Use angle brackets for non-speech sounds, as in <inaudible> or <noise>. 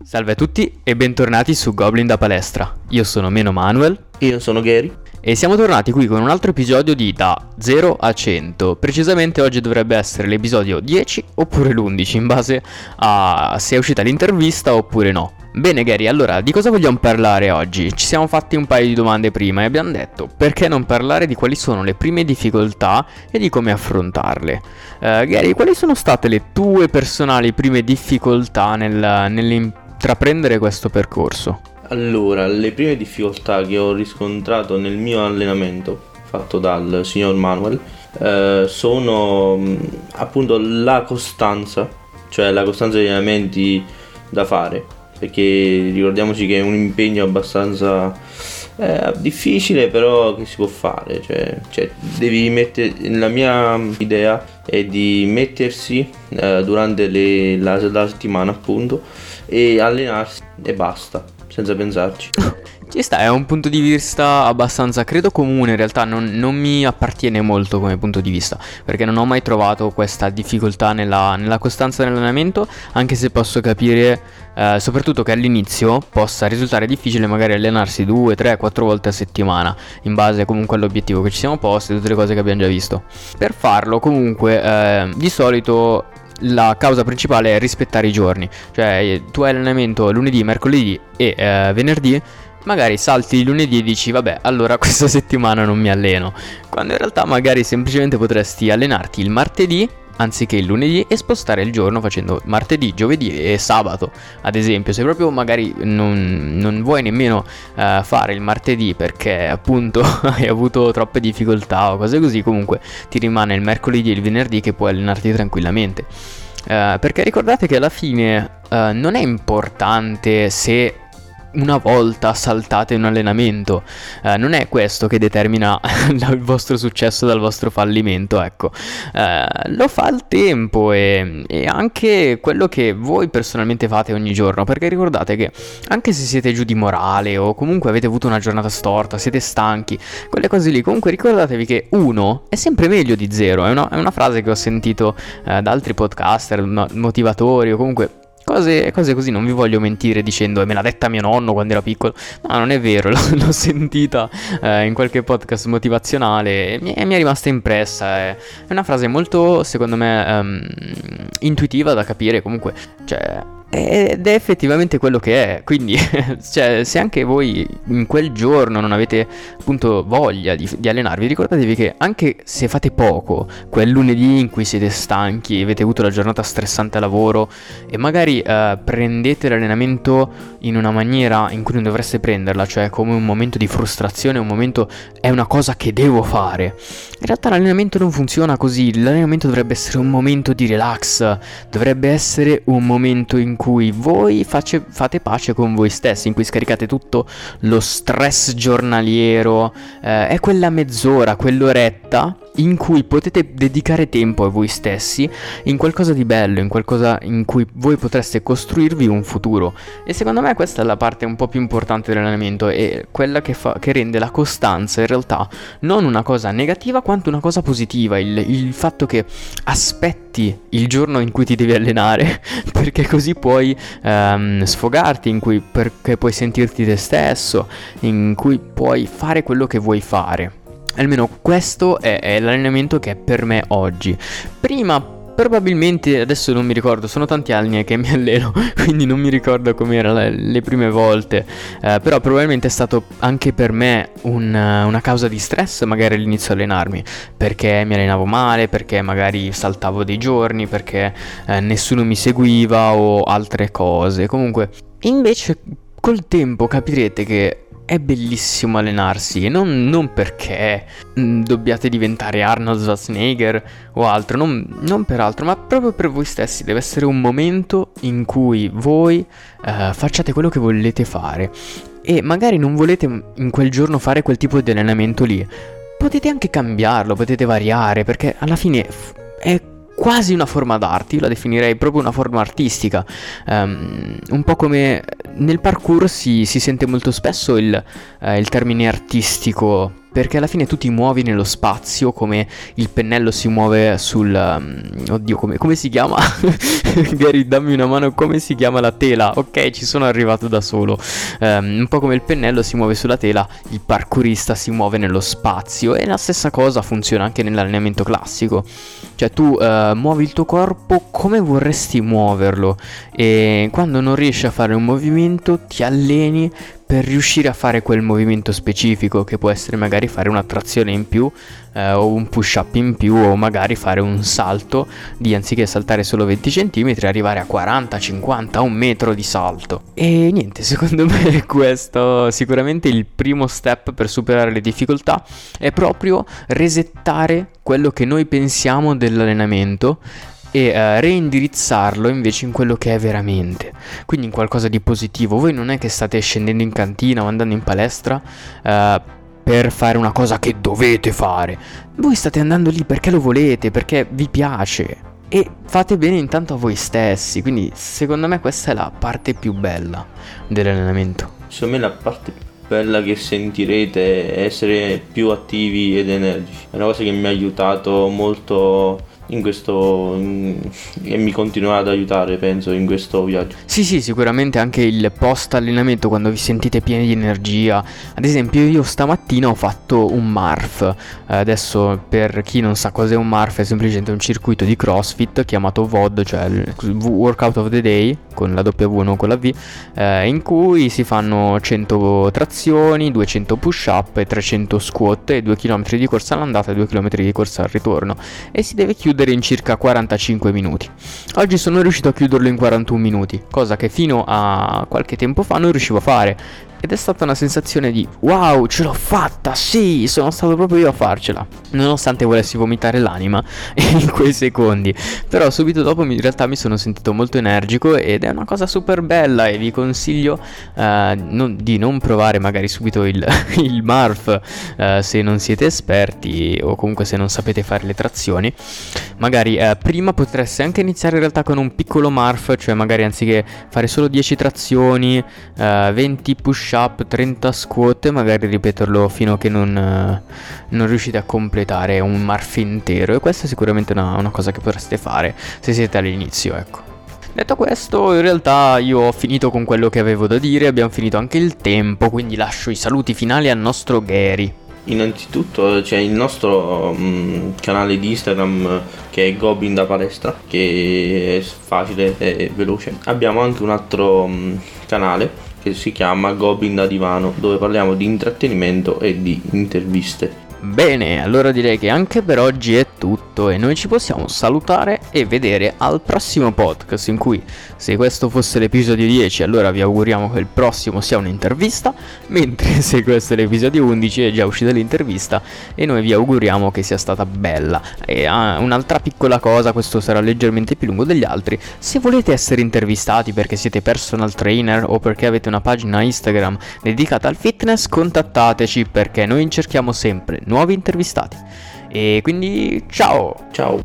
Salve a tutti e bentornati su Goblin da palestra. Io sono Meno Manuel. Io sono Gary. E siamo tornati qui con un altro episodio di Da 0 a 100. Precisamente oggi dovrebbe essere l'episodio 10 oppure l'11 in base a se è uscita l'intervista oppure no. Bene Gary, allora di cosa vogliamo parlare oggi? Ci siamo fatti un paio di domande prima e abbiamo detto perché non parlare di quali sono le prime difficoltà e di come affrontarle. Uh, Gary, quali sono state le tue personali prime difficoltà nel, nell'intraprendere questo percorso? Allora, le prime difficoltà che ho riscontrato nel mio allenamento fatto dal signor Manuel eh, sono mh, appunto la costanza, cioè la costanza degli allenamenti da fare perché ricordiamoci che è un impegno abbastanza eh, difficile però che si può fare cioè, cioè devi mettere la mia idea è di mettersi eh, durante le, la, la settimana appunto e allenarsi e basta senza pensarci <laughs> Ci sta, è un punto di vista abbastanza, credo comune, in realtà non, non, mi appartiene molto come punto di vista, perché non ho mai trovato questa difficoltà nella, nella costanza dell'allenamento, anche se posso capire eh, soprattutto che all'inizio possa risultare difficile magari allenarsi 2, 3, 4 volte a settimana, in base comunque all'obiettivo che ci siamo posti e tutte le cose che abbiamo già visto. Per farlo comunque eh, di solito la causa principale è rispettare i giorni, cioè tu hai allenamento lunedì, mercoledì e eh, venerdì magari salti il lunedì e dici vabbè allora <laughs> questa settimana non mi alleno, quando in realtà magari semplicemente potresti allenarti il martedì anziché il lunedì e spostare il giorno facendo martedì, giovedì e sabato. Ad esempio se proprio magari non, non vuoi nemmeno uh, fare il martedì perché appunto <laughs> hai avuto troppe difficoltà o cose così comunque ti rimane il mercoledì e il venerdì che puoi allenarti tranquillamente. Uh, perché ricordate che alla fine uh, non è importante se una volta saltate un allenamento. Eh, non è questo che determina <laughs> il vostro successo dal vostro fallimento, ecco. Eh, lo fa il tempo e, e, anche quello che voi personalmente fate ogni giorno, perché ricordate che anche se siete giù di morale o comunque avete avuto una giornata storta, siete stanchi, quelle cose lì, comunque ricordatevi che uno è sempre meglio di zero. È una, è una frase che ho sentito eh, da altri podcaster, motivatori o comunque Cose, cose, così, non vi voglio mentire dicendo me l'ha detta mio nonno quando era piccolo. No, non è vero, <laughs> l'ho sentita eh, in qualche podcast motivazionale e mi, è, mi è rimasta impressa. È, è, una frase molto, secondo me, um, intuitiva da capire. Comunque, cioè, ed è effettivamente quello che è. Quindi, <laughs> cioè, se anche voi in quel giorno non avete appunto voglia di, di, allenarvi, ricordatevi che anche se fate poco, quel lunedì in cui siete stanchi, avete avuto la giornata stressante a lavoro e magari eh, prendete l'allenamento in una maniera in cui non dovreste prenderla, cioè come un momento di frustrazione, un momento è una cosa che devo fare. In realtà l'allenamento non funziona così, l'allenamento dovrebbe essere un momento di relax, dovrebbe essere un momento in cui voi face, fate pace con voi stessi, in cui scaricate tutto lo stress giornaliero, eh, è quella mezz'ora, quell'oretta in cui potete dedicare tempo a voi stessi in qualcosa di bello, in qualcosa in cui voi potreste costruirvi un futuro. E secondo me questa è la parte un po' più importante dell'allenamento e quella che, fa, che rende la costanza in realtà non una cosa negativa quanto una cosa positiva, il, il fatto che aspetti il giorno in cui ti devi allenare <laughs> perché così puoi um, sfogarti, in cui perché puoi sentirti te stesso, in cui puoi fare quello che vuoi fare. Almeno questo è, è l'allenamento che è per me oggi. Prima probabilmente adesso non mi ricordo, sono tanti anni che mi <laughs> alleno, quindi non mi ricordo com'era le, le prime volte, eh, però probabilmente è stato anche per me un, una causa di stress magari all'inizio allenarmi, perché mi allenavo male, perché magari saltavo dei giorni, perché eh, nessuno mi seguiva o altre cose. Comunque, invece col tempo capirete che è bellissimo allenarsi e non, non perché mh, mm, dobbiate diventare Arnold Schwarzenegger o altro, non, non, per altro, ma proprio per voi stessi. Deve essere un momento in cui voi uh, facciate quello che volete fare e magari non volete in quel giorno fare quel tipo di allenamento lì. Potete anche cambiarlo, potete variare perché alla fine è quasi una forma d'arte, io la definirei proprio una forma artistica, um, un po' come nel parkour si, si sente molto spesso il, uh, il termine artistico perché alla fine tu ti muovi nello spazio come il pennello si muove sul... Um, oddio, come, come si chiama? <laughs> Gary, dammi una mano, come si chiama la tela? Ok, ci sono arrivato da solo. Um, un po' come il pennello si muove sulla tela, il parkourista si muove nello spazio e la stessa cosa funziona anche nell'allenamento classico. Cioè tu uh, muovi il tuo corpo come vorresti muoverlo e quando non riesci a fare un movimento ti alleni per riuscire a fare quel movimento specifico che può essere magari fare una trazione in più eh, o un push up in più o magari fare un salto di anziché saltare solo 20 cm arrivare a 40, 50, un metro di salto. E niente secondo me <laughs> questo sicuramente il primo step per superare le difficoltà è proprio resettare quello che noi pensiamo dell'allenamento e uh, reindirizzarlo invece in quello che è veramente, quindi in qualcosa di positivo. Voi non è che state scendendo in cantina o andando in palestra uh, per fare una cosa che dovete fare, voi state andando lì perché lo volete, perché vi piace. E fate bene intanto a voi stessi, quindi secondo me questa è la parte più bella dell'allenamento. Secondo me la parte più bella che sentirete è essere più attivi ed energici, è una cosa che mi ha aiutato molto in questo in, e mi continuerà ad aiutare penso in questo viaggio. Sì sì sicuramente anche il post allenamento quando vi sentite pieni di energia. Ad esempio io stamattina ho fatto un MARF. Adesso per chi non sa cos'è un MARF è semplicemente un circuito di CrossFit chiamato VOD cioè Workout of the Day con la W non con la V eh, in cui si fanno 100 trazioni 200 push up e 300 squat e 2 km di corsa all'andata e 2 km di corsa al ritorno. E si deve chiudere chiudere in circa 45 minuti. Oggi sono riuscito a chiuderlo in 41 minuti, cosa che fino a qualche tempo fa non riuscivo a fare ed è stata una sensazione di wow, ce l'ho fatta, sì, sono stato proprio io a farcela. Nonostante volessi vomitare l'anima <laughs> in quei secondi. Però subito dopo in realtà mi sono sentito molto energico ed è una cosa super bella e vi consiglio uh, non, di non provare magari subito il, <laughs> il MARF uh, se non siete esperti o comunque se non sapete fare le trazioni. Magari uh, prima potreste anche iniziare in realtà con un piccolo MARF, cioè magari anziché fare solo 10 trazioni, 20 push up, 30 squat magari ripeterlo fino a che non, eh, non riuscite a completare un marf intero e questa è sicuramente una, una cosa che potreste fare se siete all'inizio, ecco. Detto questo, in realtà io ho finito con quello che avevo da dire, abbiamo finito anche il tempo, quindi lascio i saluti finali al nostro Gary. Innanzitutto c'è il nostro um, canale di Instagram che è Goblin da palestra, che è facile e veloce. Abbiamo anche un altro um, canale che si chiama Goblin da divano, dove parliamo di intrattenimento e di interviste. Bene, allora direi che anche per oggi è tutto e noi ci possiamo salutare e vedere al prossimo podcast in cui se questo fosse l'episodio 10 allora vi auguriamo che il prossimo sia un'intervista, mentre <laughs> se questo è l'episodio 11 è già uscita l'intervista e noi vi auguriamo che sia stata bella. E ah, un'altra piccola cosa, questo sarà leggermente più lungo degli altri, se volete essere intervistati perché siete personal trainer o perché avete una pagina Instagram dedicata al fitness, contattateci perché noi cerchiamo sempre nuovi intervistati. E quindi ciao! Ciao!